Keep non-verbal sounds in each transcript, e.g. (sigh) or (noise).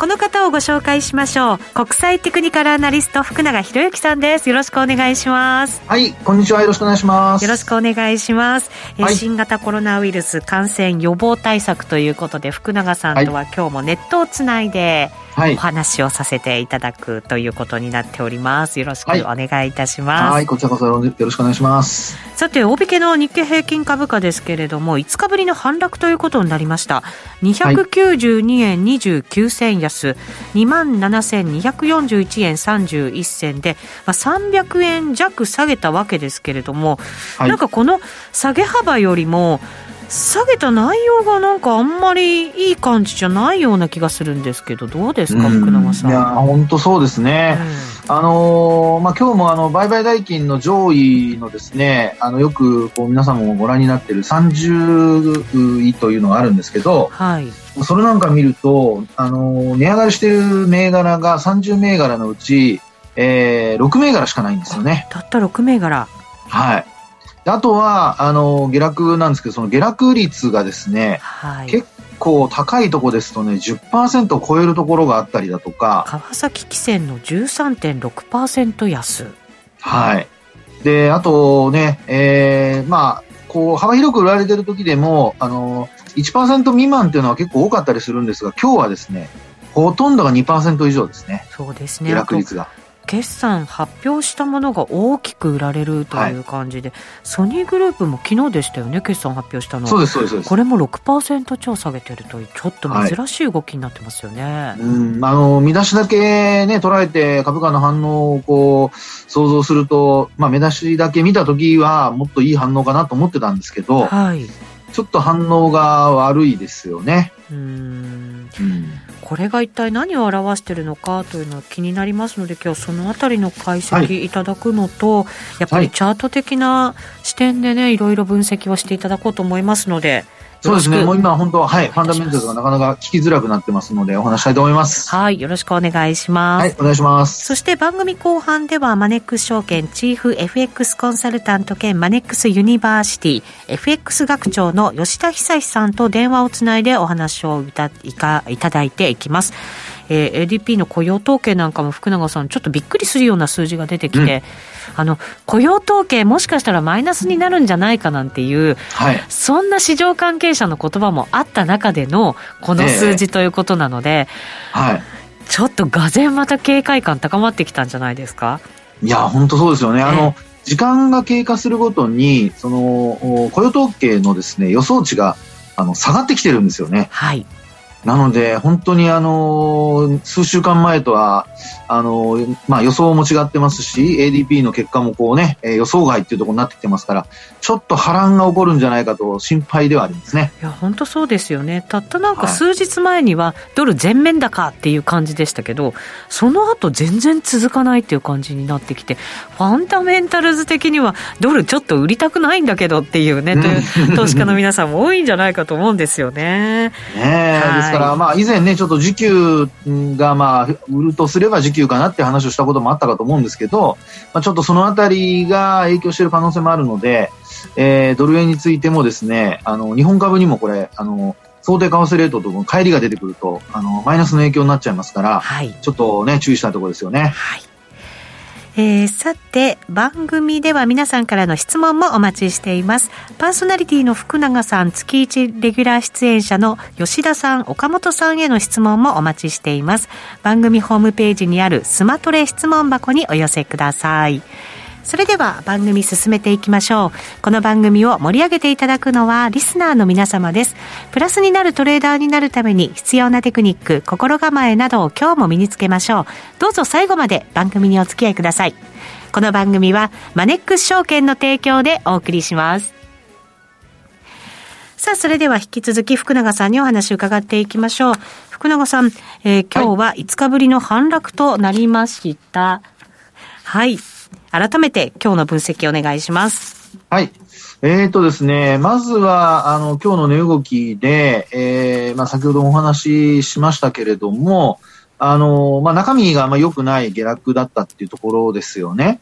この方をご紹介しましょう。国際テクニカルアナリスト福永博之さんです。よろしくお願いします。はいこんにちは。よろしくお願いします。よろしくお願いします、えはい、新型コロナウイルス感染予防対策ということで福永さんとは今日もネットをつないで、お話をさせていただくということになっております。よろしくお願いいたします。はい、はい、こちらこそよろしくお願いします。さて、大引けの日経平均株価ですけれども、5日ぶりの反落ということになりました。292円29銭安、27,241円31銭で、まあ、300円弱下げたわけですけれども、はい、なんかこの下げ幅よりも、下げた内容がなんかあんまりいい感じじゃないような気がするんですけど、どうですか、福永さん？いや、本当そうですね。うん、あのー、まあ、今日もあの、売買代金の上位のですね、あの、よくこう皆さんもご覧になっている30位というのがあるんですけど、はい。それなんか見ると、あのー、値上がりしている銘柄が30銘柄のうち、えー、6銘柄しかないんですよね。たった6銘柄。はい。あとは、あの、下落なんですけど、その下落率がですね、はい、結構高いとこですとね、10%を超えるところがあったりだとか。川崎汽船の13.6%安。はい。で、あとね、えー、まあ、こう、幅広く売られてる時でも、あの、1%未満っていうのは結構多かったりするんですが、今日はですね、ほとんどが2%以上ですね。そうですね。下落率が。決算発表したものが大きく売られるという感じで、はい、ソニーグループも昨日でしたよね、決算発表したの。そうですそうですこれも6%超下げてるという、ちょっと珍しい動きになってますよね。はい、うんあの見出しだけ、ね、捉えて、株価の反応をこう想像すると、まあ、目出しだけ見たときは、もっといい反応かなと思ってたんですけど、はい、ちょっと反応が悪いですよね。うんこれが一体何を表しているのかというのは気になりますので今日そのあたりの解析いただくのと、はい、やっぱりチャート的な視点でねいろいろ分析をしていただこうと思いますので。そうですね。もう今本当は、はい、ファンダメンタルがなかなか効きづらくなってますので、お話したいと思います。はい、よろしくお願いします。はい、お願いします。そして番組後半では、マネックス証券チーフ FX コンサルタント兼マネックスユニバーシティ FX 学長の吉田久さんと電話をつないでお話をいたいかいただいていきます。えー、ADP の雇用統計なんかも福永さん、ちょっとびっくりするような数字が出てきて、うんあの雇用統計、もしかしたらマイナスになるんじゃないかなんていう、はい、そんな市場関係者の言葉もあった中でのこの数字ということなので、えー、はい、ちょっとがぜんまた警戒感高まってきたんじゃないですか？いや、本当そうですよね。あの、時間が経過するごとに、その、雇用統計のですね、予想値が、あの、下がってきてるんですよね。はい。なので、本当にあの、数週間前とは、あの、まあ予想も違ってますし、ADP の結果もこうね、予想外っていうところになってきてますから、ちょっと波乱が起こるんじゃないかと心配ではありますね。いや、本当そうですよね。たったなんか数日前には、ドル全面高っていう感じでしたけど、その後全然続かないっていう感じになってきて、ファンダメンタルズ的には、ドルちょっと売りたくないんだけどっていうね、投資家の皆さんも多いんじゃないかと思うんですよね。(laughs) ねえ、ですから、まあ、以前ね、ちょっと時給が、まあ、売るとすれば時給かなっていう話をしたこともあったかと思うんですけど、まあ、ちょっとそのあたりが影響している可能性もあるので、えー、ドル円についてもですね、あの、日本株にもこれ、あの、想定為替レートと帰りが出てくると、あの、マイナスの影響になっちゃいますから、はい、ちょっとね、注意したいところですよね。はいえー、さて、番組では皆さんからの質問もお待ちしています。パーソナリティの福永さん、月1レギュラー出演者の吉田さん、岡本さんへの質問もお待ちしています。番組ホームページにあるスマトレ質問箱にお寄せください。それでは番組進めていきましょう。この番組を盛り上げていただくのはリスナーの皆様です。プラスになるトレーダーになるために必要なテクニック、心構えなどを今日も身につけましょう。どうぞ最後まで番組にお付き合いください。この番組はマネックス証券の提供でお送りします。さあ、それでは引き続き福永さんにお話を伺っていきましょう。福永さん、えー、今日は5日ぶりの反落となりました。はい、はい改めて今日の分析お願いします。はい。えーとですね、まずは、あの、今日の値動きで、えー、まあ、先ほどお話ししましたけれども、あの、まあ、中身があんま良くない下落だったっていうところですよね。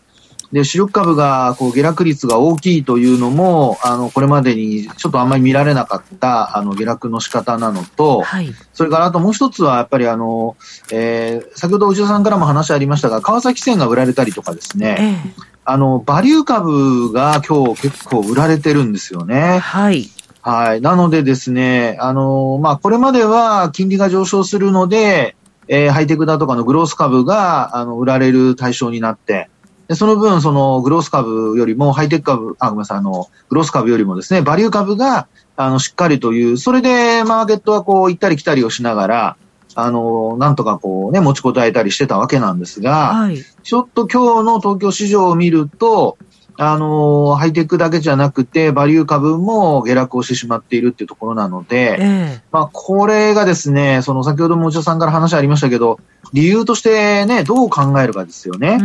で、主力株が、こう、下落率が大きいというのも、あの、これまでにちょっとあんまり見られなかった、あの、下落の仕方なのと、はい、それからあともう一つは、やっぱりあの、えー、先ほど内田さんからも話ありましたが、川崎線が売られたりとかですね、えーあの、バリュー株が今日結構売られてるんですよね。はい。はい。なのでですね、あの、まあ、これまでは金利が上昇するので、えー、ハイテクだとかのグロース株が、あの、売られる対象になって、でその分、その、グロース株よりも、ハイテク株、あ、ごめんなさい、あの、グロース株よりもですね、バリュー株が、あの、しっかりという、それで、マーケットはこう、行ったり来たりをしながら、あの、なんとかこうね、持ちこたえたりしてたわけなんですが、はい、ちょっと今日の東京市場を見ると、あの、ハイテクだけじゃなくて、バリュー株も下落をしてしまっているっていうところなので、えー、まあ、これがですね、その先ほども内田さんから話ありましたけど、理由としてね、どう考えるかですよね。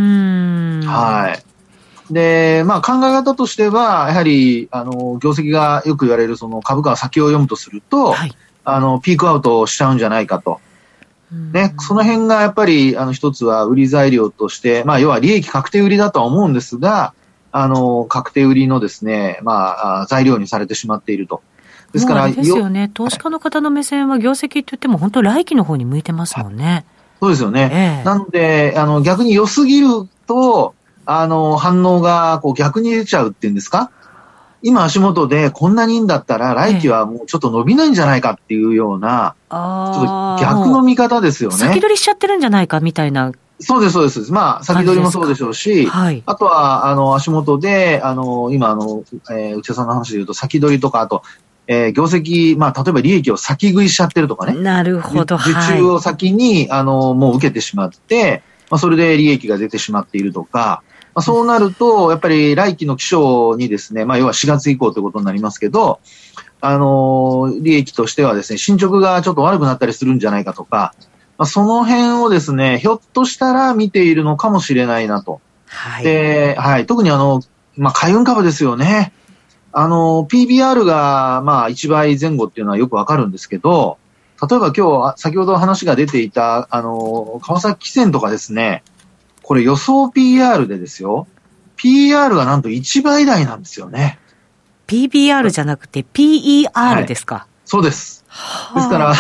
はい。で、まあ考え方としては、やはり、あの、業績がよく言われるその株価は先を読むとすると、はい、あの、ピークアウトしちゃうんじゃないかと。ね、その辺がやっぱり、あの、一つは売り材料として、まあ、要は利益確定売りだとは思うんですが、あの、確定売りのですね、まあ、材料にされてしまっていると。ですから、ですよね。投資家の方の目線は業績って言っても、本当来期の方に向いてますもんね。そうですよね。ええ、なので、あの、逆に良すぎると、あの、反応が、こう、逆に出ちゃうっていうんですか？今足元でこんなにいいんだったら、来期はもうちょっと伸びないんじゃないかっていうような、ちょっと逆の見方ですよね。先取りしちゃってるんじゃないかみたいな。そうです、そうです。まあ、先取りもそうでしょうし、はい、あとは、あの、足元で、あの、今、あの、えー、内田さんの話で言うと、先取りとか、あと、えー、業績、まあ、例えば利益を先食いしちゃってるとかね。なるほど。受注を先に、はい、あの、もう受けてしまって、まあ、それで利益が出てしまっているとか、まあ、そうなると、やっぱり来期の気象にですね、まあ、要は4月以降ということになりますけど、あの、利益としてはですね、進捗がちょっと悪くなったりするんじゃないかとか、まあ、その辺をですね、ひょっとしたら見ているのかもしれないなと。はい。で、はい。特にあの、まあ、海運株ですよね。あの、PBR が、まあ、1倍前後っていうのはよくわかるんですけど、例えば今日、先ほど話が出ていた、あの、川崎汽船とかですね、これ予想 PR でですよ。PR がなんと1倍台なんですよね。PBR じゃなくて PER ですか、はい、そうです。(laughs) ですから、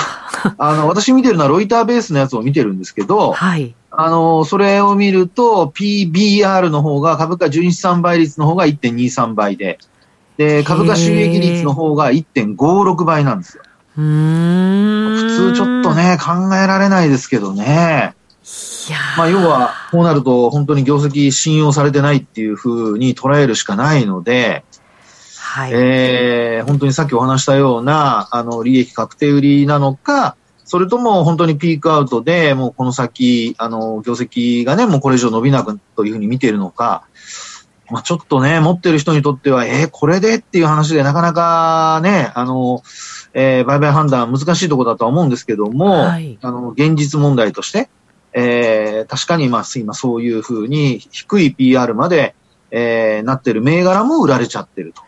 あの、私見てるのはロイターベースのやつを見てるんですけど、はい。あの、それを見ると、PBR の方が、株価純資産倍率の方が1.23倍で、で、株価収益率の方が1.56倍なんですよ。普通ちょっとね、考えられないですけどね。まあ、要は、こうなると、本当に業績信用されてないっていうふうに捉えるしかないので、はい。えー、本当にさっきお話したような、あの、利益確定売りなのか、それとも本当にピークアウトで、もうこの先、あの、業績がね、もうこれ以上伸びなくというふうに見ているのか、まあ、ちょっとね、持ってる人にとっては、えー、これでっていう話でなかなかね、あの、えー、売買判断難しいところだとは思うんですけども、はい、あの、現実問題として、えー、確かにまあ今そういうふうに低い PR まで、えー、なってる銘柄も売られちゃってると。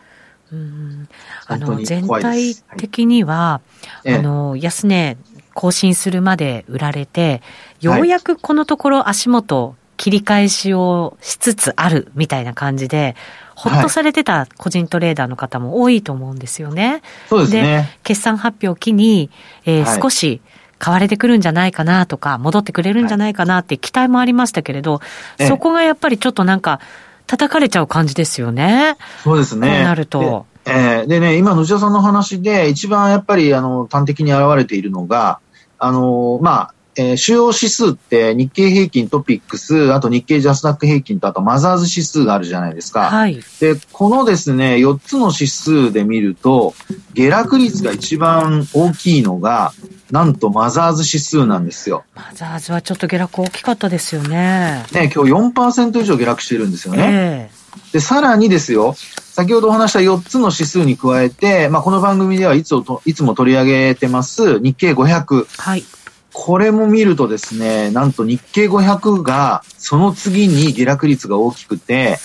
うんあの全体的には、はい、あの安値更新するまで売られて、ようやくこのところ足元切り返しをしつつあるみたいな感じで、ほっとされてた個人トレーダーの方も多いと思うんですよね。そうですね。決算発表を機に、えー、はい、少し買われてくるんじゃないかなとか、戻ってくれるんじゃないかなって期待もありましたけれど、はい、そこがやっぱりちょっとなんか、叩かれちゃう感じですよね。そうですね。なると。えー、でね、今、野田さんの話で、一番やっぱり、あの、端的に現れているのが、あの、まあ、えー、主要指数って日経平均トピックス、あと日経ジャスダック平均とあとマザーズ指数があるじゃないですか。はい。で、このですね、4つの指数で見ると、下落率が一番大きいのが、なんとマザーズ指数なんですよ。マザーズはちょっと下落大きかったですよね。ね、今日4%以上下落してるんですよね。えー、で、さらにですよ、先ほどお話した4つの指数に加えて、まあ、この番組ではいついつも取り上げてます日経500。はい。これも見るとですね、なんと日経500がその次に下落率が大きくて、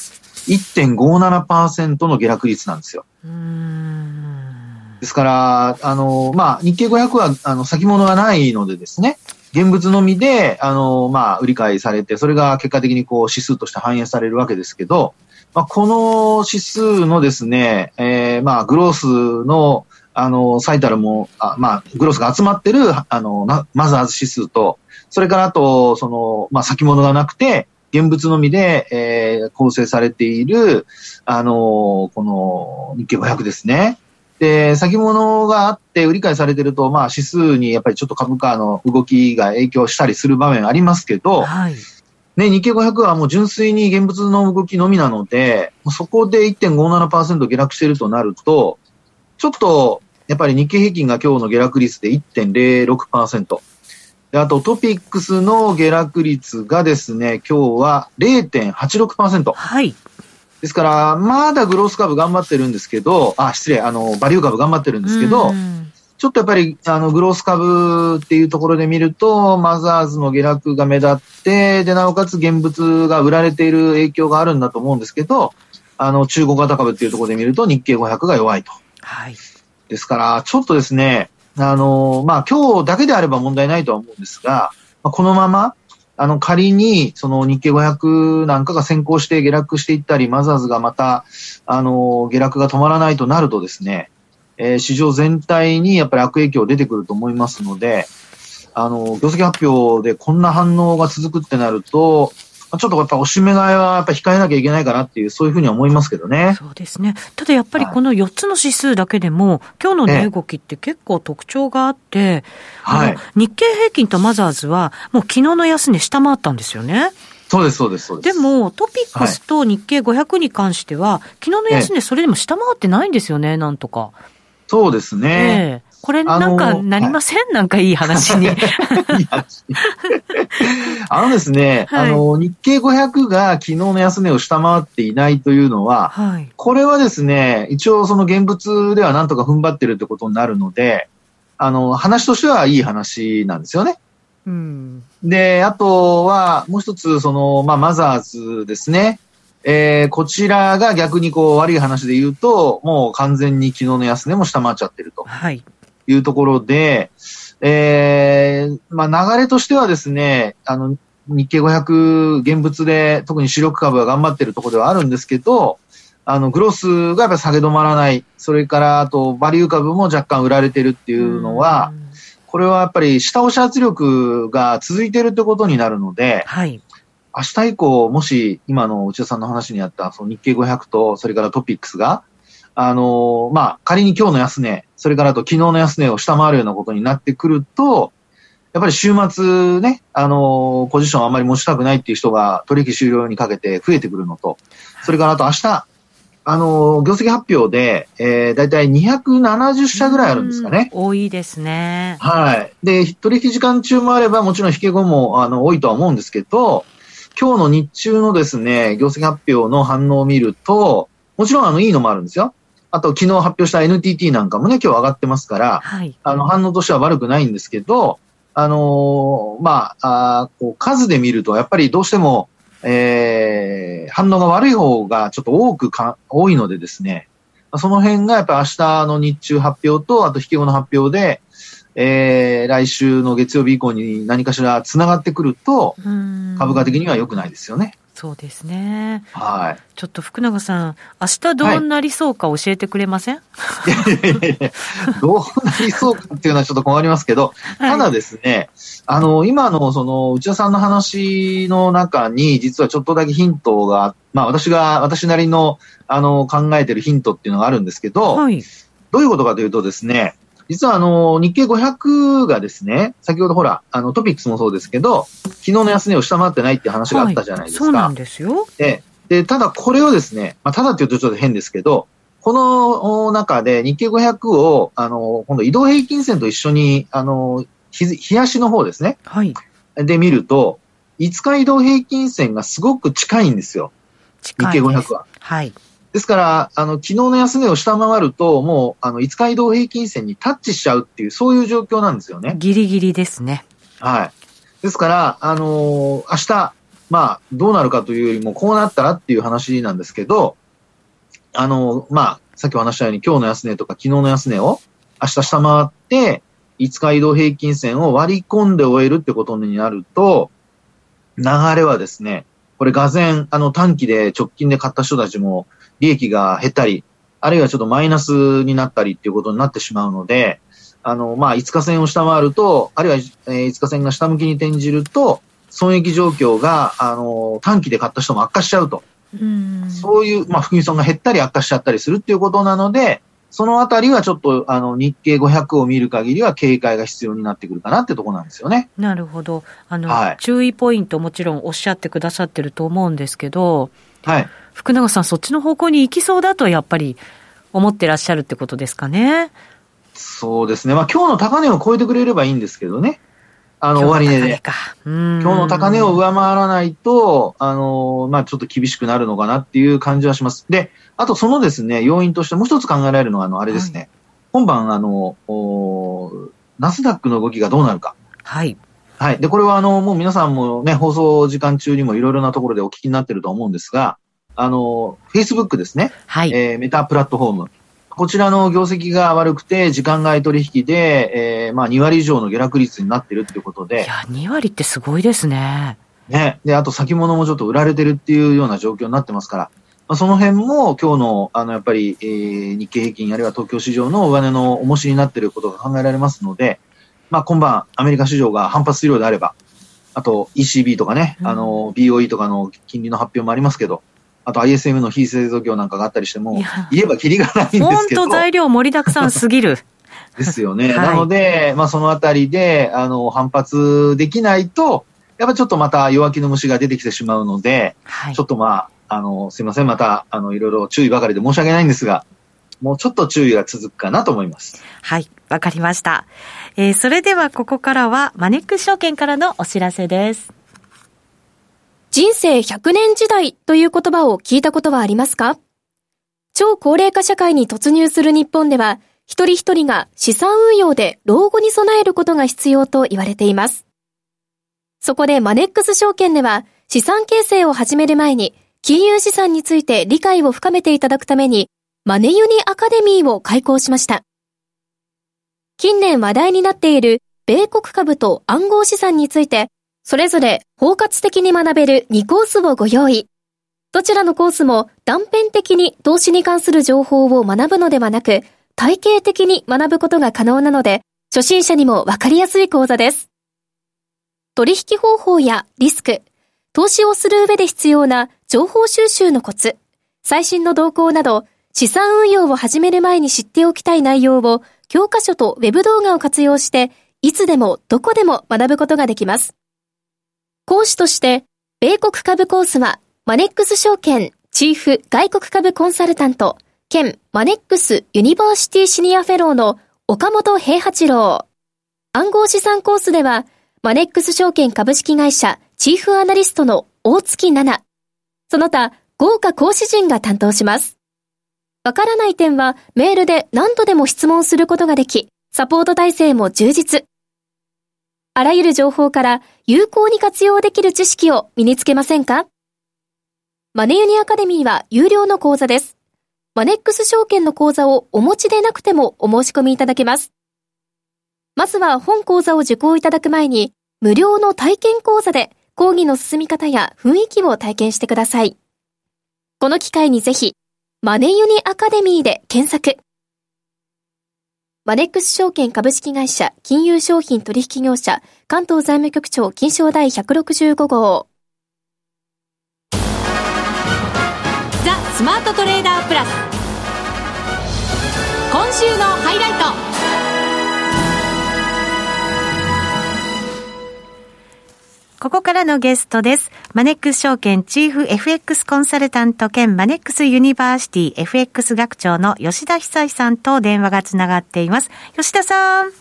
1.57%の下落率なんですよ。ですから、あの、まあ、日経500は、あの、先物がないのでですね、現物のみで、あの、まあ、売り買いされて、それが結果的にこう、指数として反映されるわけですけど、まあ、この指数のですね、えー、まあ、グロースの、あの、最たるも、あまあ、グロースが集まってる、あの、マザーズ指数と、それからあと、その、まあ、先物がなくて、現物のみで、えー、構成されている、あのこの日経500ですね。で、先物があって売り買いされてると、まあ指数にやっぱりちょっと株価の動きが影響したりする場面ありますけど、はい、ね、日経500はもう純粋に現物の動きのみなので、そこで1.57%下落しているとなると、ちょっと、やっぱり日経平均が今日の下落率で1.06%。で、あとトピックスの下落率がですね、今日は0.86%。はい。ですから、まだグロース株頑張ってるんですけど、あ、失礼、あの、バリュー株頑張ってるんですけど、ちょっとやっぱり、あの、グロース株っていうところで見ると、マザーズの下落が目立って、で、なおかつ現物が売られている影響があるんだと思うんですけど、あの、中国型株っていうところで見ると、日経500が弱いと。はい。ですから、ちょっとですね、あの、まあ、今日だけであれば問題ないとは思うんですが、まあ、このまま、あの、仮に、その日経500なんかが先行して下落していったり、マザーズがまた、あの、下落が止まらないとなるとですね、えー、市場全体にやっぱり悪影響出てくると思いますので、あの、業績発表でこんな反応が続くってなると、ちょっとやっぱおしめ買いはやっぱ控えなきゃいけないかなっていう、そういうふうに思いますけどね。そうですね。ただやっぱりこの4つの指数だけでも、はい、今日の値動きって結構特徴があって、はい、日経平均とマザーズはもう昨日の安値下回ったんですよね。そうです、そうです、そうです。でも、トピックスと日経500に関しては、はい、昨日の安値それでも下回ってないんですよね、なんとか。そうですね。ええこれなんかなりません、はい、なんかいい話に。(laughs) あのですね、はい、あの、日経500が昨日の安値を下回っていないというのは、はい、これはですね、一応その現物ではなんとか踏ん張ってるってことになるので、あの、話としてはいい話なんですよね。うん、で、あとは、もう一つ、その、まあ、マザーズですね。えー、こちらが逆にこう悪い話で言うと、もう完全に昨日の安値も下回っちゃってると。はい。いうところで、えー、まあ流れとしてはですね、あの、日経500現物で特に主力株が頑張ってるところではあるんですけど、あの、グロスがやっぱ下げ止まらない。それから、あと、バリュー株も若干売られてるっていうのは、これはやっぱり下押し圧力が続いてるってことになるので、はい。明日以降、もし今の内田さんの話にあった、その日経500と、それからトピックスが、あのまあ、仮に今日の安値、それからと昨日の安値を下回るようなことになってくると、やっぱり週末ね、あのポジションあんまり持ちたくないっていう人が取引終了にかけて増えてくるのと、それからあと明日、あの業績発表で、えー、だいたい270社ぐらいあるんですかね。多いですね。はい。で、取引時間中もあれば、もちろん引け後も、あの、多いとは思うんですけど、今日の日中のですね、業績発表の反応を見ると、もちろんあの、いいのもあるんですよ。あと、昨日発表した NTT なんかもね、今日上がってますから、はい、あの、反応としては悪くないんですけど、あのー、まあ、あこう数で見ると、やっぱりどうしても、えー、反応が悪い方がちょっと多くか、多いのでですね、その辺がやっぱ明日の日中発表と、あと引き後の発表で、えー、来週の月曜日以降に何かしら繋がってくると、株価的には良くないですよね。そうですね。はい。ちょっと福永さん、明日どうなりそうか教えてくれません、はい、どうなりそうかっていうのはちょっと困りますけど、はい、ただですね、あの、今のその内田さんの話の中に、実はちょっとだけヒントが、まあ私が、私なりの、あの、考えてるヒントっていうのがあるんですけど、はい、どういうことかというとですね、実はあの、日経500がですね、先ほどほら、あの、トピックスもそうですけど、昨日の安値を下回ってないっていう話があったじゃないですか。はい、そうなんですよ。で、で、ただこれをですね、まあ、ただって言うとちょっと変ですけど、この中で日経500を、あの、今度移動平均線と一緒に、あの、日足の方ですね。はい。で見ると、5日移動平均線がすごく近いんですよ。近い日経500は。はい。ですから、あの、昨日の安値を下回ると、もう、あの、5日移動平均線にタッチしちゃうっていう、そういう状況なんですよね。ギリギリですね。はい。ですから、あのー、明日、まあ、どうなるかというよりも、こうなったらっていう話なんですけど、あの、まあ、さっきお話したように、今日の安値とか昨日の安値を明日下回って、5日移動平均線を割り込んで終えるってことになると、流れはですね、これ、がぜあの、短期で直近で買った人たちも、利益が減ったり、あるいはちょっとマイナスになったりっていうことになってしまうので、あの、まあ、5日線を下回ると、あるいは、えー、5日線が下向きに転じると、損益状況が、あの、短期で買った人も悪化しちゃうと。うそういう、まあ、含み損が減ったり悪化しちゃったりするっていうことなので、そのあたりはちょっと、あの、日経500を見る限りは警戒が必要になってくるかなってとこなんですよね。なるほど。あの、はい、注意ポイントもちろんおっしゃってくださってると思うんですけど、はい。福永さん、そっちの方向に行きそうだと、やっぱり思ってらっしゃるってことですかね。そうですね。まあ、今日の高値を超えてくれればいいんですけどね。あの、終値で。今日の高値を上回らないと、あの、まあ、ちょっと厳しくなるのかなっていう感じはします。で、あとそのですね、要因としてもう一つ考えられるのは、あの、あれですね。はい、今晩、あの、ナスダックの動きがどうなるか。はい。はい。で、これはあの、もう皆さんもね、放送時間中にもいろいろなところでお聞きになってると思うんですが、あの、Facebook ですね。はい。えー、メタプラットフォーム。こちらの業績が悪くて、時間外取引で、えー、まあ2割以上の下落率になってるっていうことで。いや、2割ってすごいですね。ね。で、あと先物もちょっと売られてるっていうような状況になってますから、まあ、その辺も今日の、あの、やっぱり、えー、日経平均あるいは東京市場の上値の重しになっていることが考えられますので、まあ今晩アメリカ市場が反発するようであれば、あと ECB とかね、うん、あの、BOE とかの金利の発表もありますけど、あと ISM の非製造業なんかがあったりしても、言えばきりがないんですけど。本当材料盛りだくさんすぎる。ですよね。はい、なので、まあそのあたりで、あの、反発できないと、やっぱちょっとまた弱気の虫が出てきてしまうので、はい、ちょっとまあ、あの、すいません、また、あの、いろいろ注意ばかりで申し訳ないんですが、もうちょっと注意が続くかなと思います。はい、わかりました。えー、それではここからは、マネックス証券からのお知らせです。人生100年時代という言葉を聞いたことはありますか？超高齢化社会に突入する日本では、一人一人が資産運用で老後に備えることが必要と言われています。そこでマネックス証券では、資産形成を始める前に、金融資産について理解を深めていただくために、マネユニアカデミーを開講しました。近年話題になっている米国株と暗号資産について、それぞれ包括的に学べる2コースをご用意。どちらのコースも断片的に投資に関する情報を学ぶのではなく、体系的に学ぶことが可能なので、初心者にもわかりやすい講座です。取引方法やリスク、投資をする上で必要な情報収集のコツ、最新の動向など、資産運用を始める前に知っておきたい内容を教科書とウェブ動画を活用して、いつでもどこでも学ぶことができます。講師として、米国株コースは、マネックス証券チーフ外国株コンサルタント、兼マネックスユニバーシティシニアフェローの岡元兵八郎。暗号資産コースでは、マネックス証券株式会社チーフアナリストの大槻奈那。その他、豪華講師陣が担当します。わからない点はメールで何度でも質問することができ、サポート体制も充実。あらゆる情報から有効に活用できる知識を身につけませんか？マネユニアカデミーは有料の講座です。マネックス証券の講座をお持ちでなくてもお申し込みいただけます。まずは本講座を受講いただく前に、無料の体験講座で講義の進み方や雰囲気を体験してください。この機会にぜひ、マネユニアカデミーで検索。マネックス証券株式会社金融商品取引業者関東財務局長金賞第165号。ザ・スマートトレーダープラス。今週のハイライト。ここからのゲストです。マネックス証券チーフ FX コンサルタント兼マネックスユニバーシティ FX 学長の吉田恒さんと電話がつながっています。吉田さん。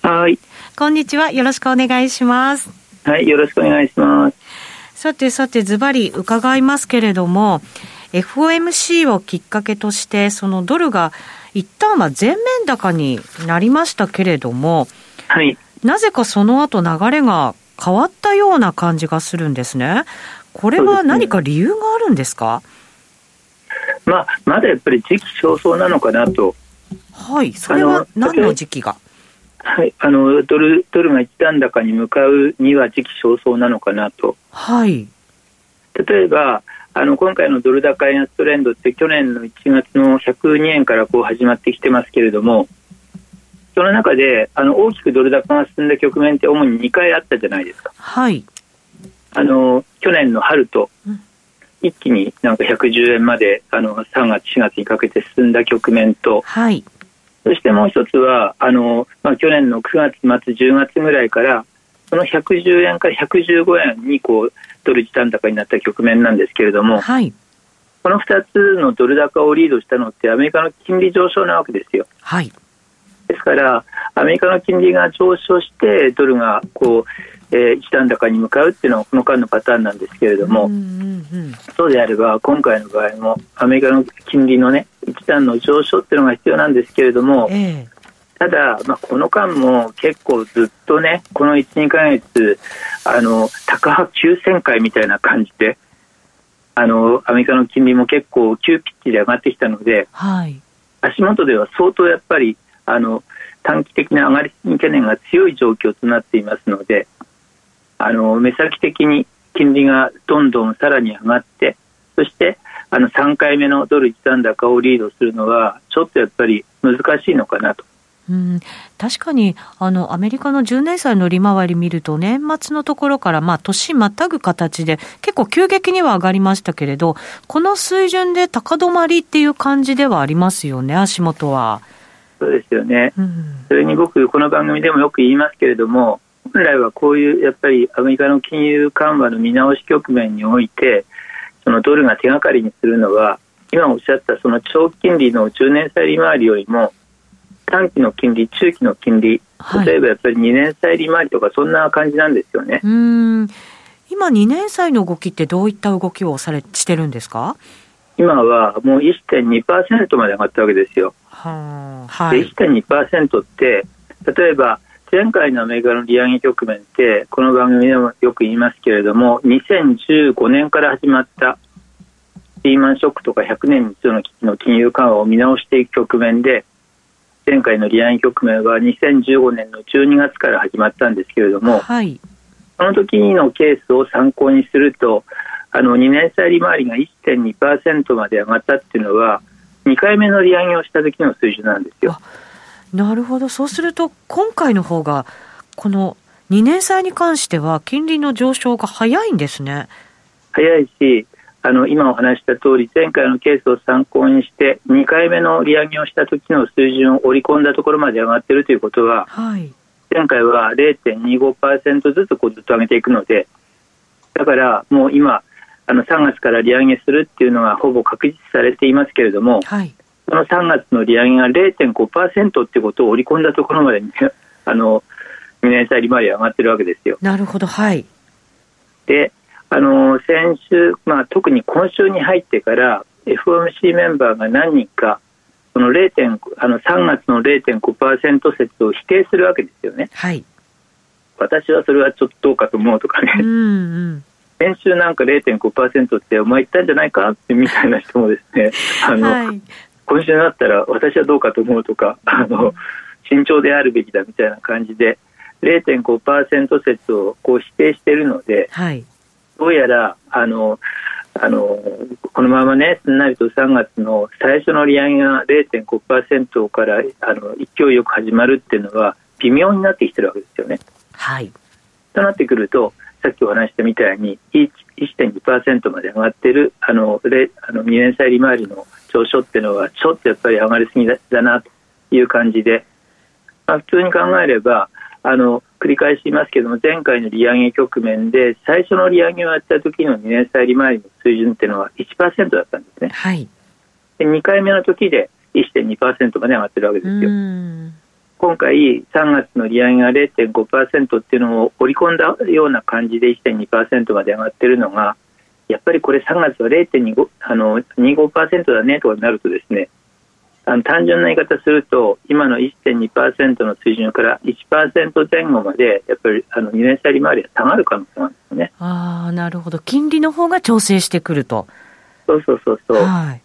はい。こんにちは。よろしくお願いします。はい。よろしくお願いします。さてさて、ズバリ伺いますけれども、FOMC をきっかけとして、そのドルが一旦は全面高になりましたけれども、はい。なぜかその後流れが変わったような感じがするんですね。これは何か理由があるんですか？まあ、まだやっぱり時期尚早なのかなと。はい、それは何の時期が？はい、あのドルドルが一段高に向かうには時期尚早なのかなと。はい。例えば、あの今回のドル高円安トレンドって去年の1月の102円からこう始まってきてますけれども、その中であの大きくドル高が進んだ局面って主に2回あったじゃないですか。はい。あの去年の春と、一気になんか110円まであの3月4月にかけて進んだ局面と、はい。そしてもう一つは、あの、まあ、去年の9月末、10月ぐらいから、その110円から115円にこうドル時短高になった局面なんですけれども、はい、この2つのドル高をリードしたのってアメリカの金利上昇なわけですよ。はい、ですからアメリカの金利が上昇してドルがこう、えー、一段高に向かうっていうのはこの間のパターンなんですけれども、そうであれば今回の場合もアメリカの金利のね一段の上昇っていうのが必要なんですけれども、えー、ただ、まあ、この間も結構ずっとねこの12か月あの高波急旋回みたいな感じであのアメリカの金利も結構急ピッチで上がってきたので、はい、足元では相当やっぱりあの短期的な上がり懸念が強い状況となっていますのであの目先的に金利がどんどんさらに上がってそしてあの3回目のドル一段高をリードするのはちょっとやっぱり難しいのかなと。うん、確かにあのアメリカの10年債の利回り見ると年末のところから、まあ、年またぐ形で結構急激には上がりましたけれどこの水準で高止まりっていう感じではありますよね足元は。そうですよね、うん、それに僕この番組でもよく言いますけれども本来はこういうやっぱりアメリカの金融緩和の見直し局面においてそのドルが手がかりにするのは今おっしゃったその長期金利の10年債利回りよりも短期の金利、中期の金利、例えばやっぱり2年債利回りとか、そんな感じなんですよね。うん。今、2年債の動きってどういった動きをされしてるんですか？今はもう1.2%まで上がったわけですよ。ははい、で1.2%って、例えば前回のアメリカの利上げ局面って、この番組でもよく言いますけれども、2015年から始まったリーマンショックとか100年に一度の危機の金融緩和を見直していく局面で、前回の利上げ局面は2015年の12月から始まったんですけれども、はい、その時のケースを参考にするとあの2年債利回りが1.2%まで上がったっていうのは2回目の利上げをした時の水準なんですよ。なるほどそうすると今回の方がこの2年債に関しては金利の上昇が早いんですね。早いしあの今お話した通り前回のケースを参考にして2回目の利上げをした時の水準を織り込んだところまで上がっているということは、はい、前回は0.25%ずつこうずっと上げていくのでだからもう今あの3月から利上げするっていうのはほぼ確実されていますけれども、はい、その3月の利上げが0.5%っていうことを織り込んだところまで、ね、(laughs) あの2年債利回り上がってるわけですよ。なるほどはいであの先週、まあ、特に今週に入ってから FOMC メンバーが何人かその 0. あの3月の0.5%説を否定するわけですよね。はい、私はそれはちょっとどうかと思うとかね、うんうん、先週なんか0.5%ってお前言ったんじゃないかってみたいな人もですね (laughs) あの、はい、今週になったら私はどうかと思うとかあの慎重であるべきだみたいな感じで0.5%説をこう否定しているので、はい、どうやらあのあのこのままね、すんなりと3月の最初の利上げが0.5%からあの勢いよく始まるっていうのは微妙になってきてるわけですよね。はい、となってくると、さっきお話したみたいに1.2%まで上がってるあのあの2年債利回りの上昇っていうのはちょっとやっぱり上がりすぎだなという感じで、まあ、普通に考えればあの繰り返しますけども前回の利上げ局面で最初の利上げをやった時の2年債利回りの水準っていうのは1%だったんですね。はい、で2回目の時で1.2%まで上がってるわけですよ。今回3月の利上げが0.5%っていうのを織り込んだような感じで1.2%まで上がってるのがやっぱりこれ3月は0.25あの25%だねとかになるとですねあの単純な言い方すると今の1.2%の水準から1%前後までやっぱりあの2年債利回りは下がる可能性なんですよね。ああなるほど金利の方が調整してくると。そうそうそうそう。はい、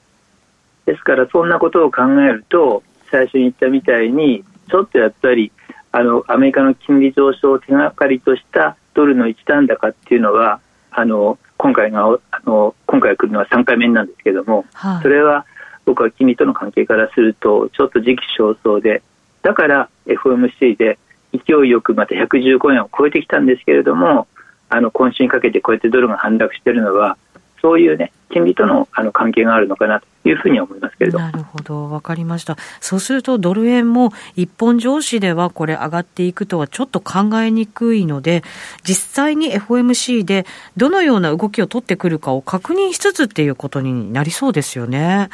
ですからそんなことを考えると最初に言ったみたいにちょっとやっぱりあのアメリカの金利上昇を手がかりとしたドルの一段高っていうのはあの今回があの今回来るのは3回目なんですけども、はい、それは僕は君との関係からするとちょっと時期尚早でだから FOMC で勢いよくまた115円を超えてきたんですけれどもあの今週にかけてこうやってドルが反落しているのはそういうね金利とのあの関係があるのかなというふうに思いますけれどなるほど、わかりました。そうすると、ドル円も一本上司ではこれ上がっていくとはちょっと考えにくいので、実際に FOMC でどのような動きを取ってくるかを確認しつつっていうことになりそうですよね。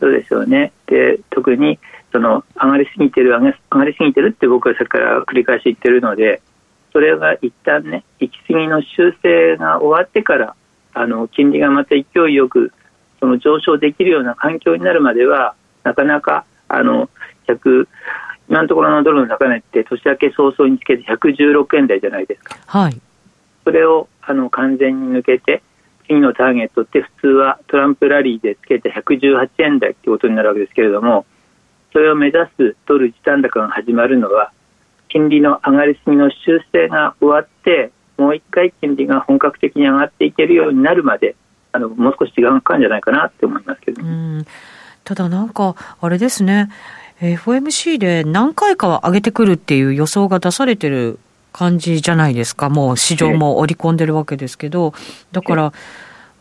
そうですよね。で、特にその上がりすぎてる上が上がりすぎてるって僕はさっきから繰り返し言ってるので、それが一旦ね行き過ぎの修正が終わってからあの金利がまた勢いよくその上昇できるような環境になるまではなかなかあの100今のところのドルの高値って年明け早々につけて116円台じゃないですか。はい、それをあの完全に抜けて次のターゲットって普通はトランプラリーでつけて118円台ってことになるわけですけれどもそれを目指すドル一段高が始まるのは金利の上がりすぎの修正が終わってもう一回金利が本格的に上がっていけるようになるまであのもう少し時間がかかるんじゃないかなって思いますけど、ね、ただなんかあれですね。FOMC で何回かは上げてくるっていう予想が出されてる感じじゃないですか。もう市場も織り込んでるわけですけど。だから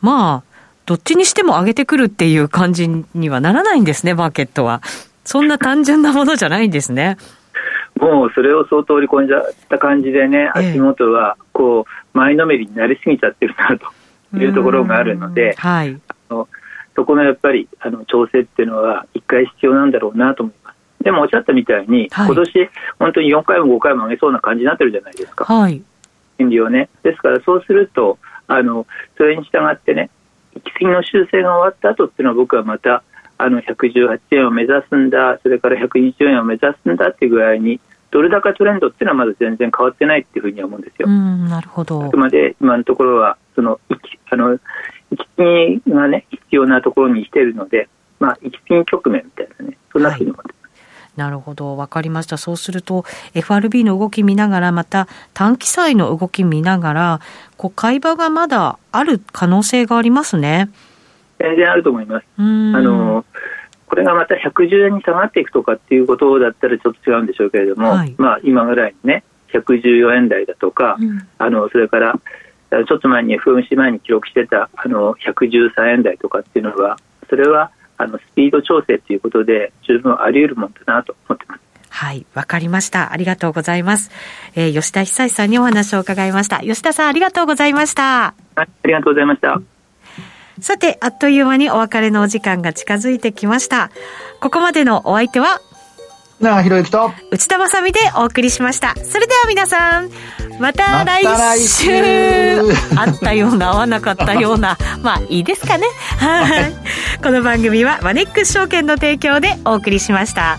まあどっちにしても上げてくるっていう感じにはならないんですねマーケットは。そんな単純なものじゃないんですね。もうそれを相当織り込んじゃった感じでね、足元はこう前のめりになりすぎちゃってるなというところがあるので、はい、あのそこのやっぱりあの調整っていうのは一回必要なんだろうなと思います。でもおっしゃったみたいに、はい、今年本当に4回も5回も上げそうな感じになってるじゃないですか、はい、金利をね。ですからそうするとあのそれに従ってね行き過ぎの修正が終わった後っていうのは僕はまたあの118円を目指すんだそれから120円を目指すんだっていうぐらいにドル高トレンドっていうのはまだ全然変わってないっていうふうに思うんですよ。なるほどあくまで今のところはそのあの行き過ぎがね必要なところに来ているので、まあ、行き過ぎ局面みたいなねそんなふうに思ってます。はいなるほど、わかりました。そうすると、FRB の動き見ながら、また短期債の動き見ながら、こう買い場がまだある可能性がありますね。全然あると思います。あのこれがまた110円に下がっていくとかっていうことだったらちょっと違うんでしょうけれども、はい、まあ、今ぐらいにね114円台だとか、うん、あのそれからちょっと前に FMC 前に記録してたあの113円台とかっていうのはそれはあのスピード調整ということで十分あり得るもんだなと思ってます。はい、わかりました。ありがとうございます。えー、吉田久さんにお話を伺いました。吉田さん、ありがとうございました。はい、ありがとうございました。さて、あっという間にお別れのお時間が近づいてきました。ここまでのお相手は、なあ、ひろゆきと、内田まさみでお送りしました。それでは皆さん、また来週、ま、(laughs) あったような、合わなかったような、(laughs) まあいいですかね。はい。この番組はマネックス証券の提供でお送りしました。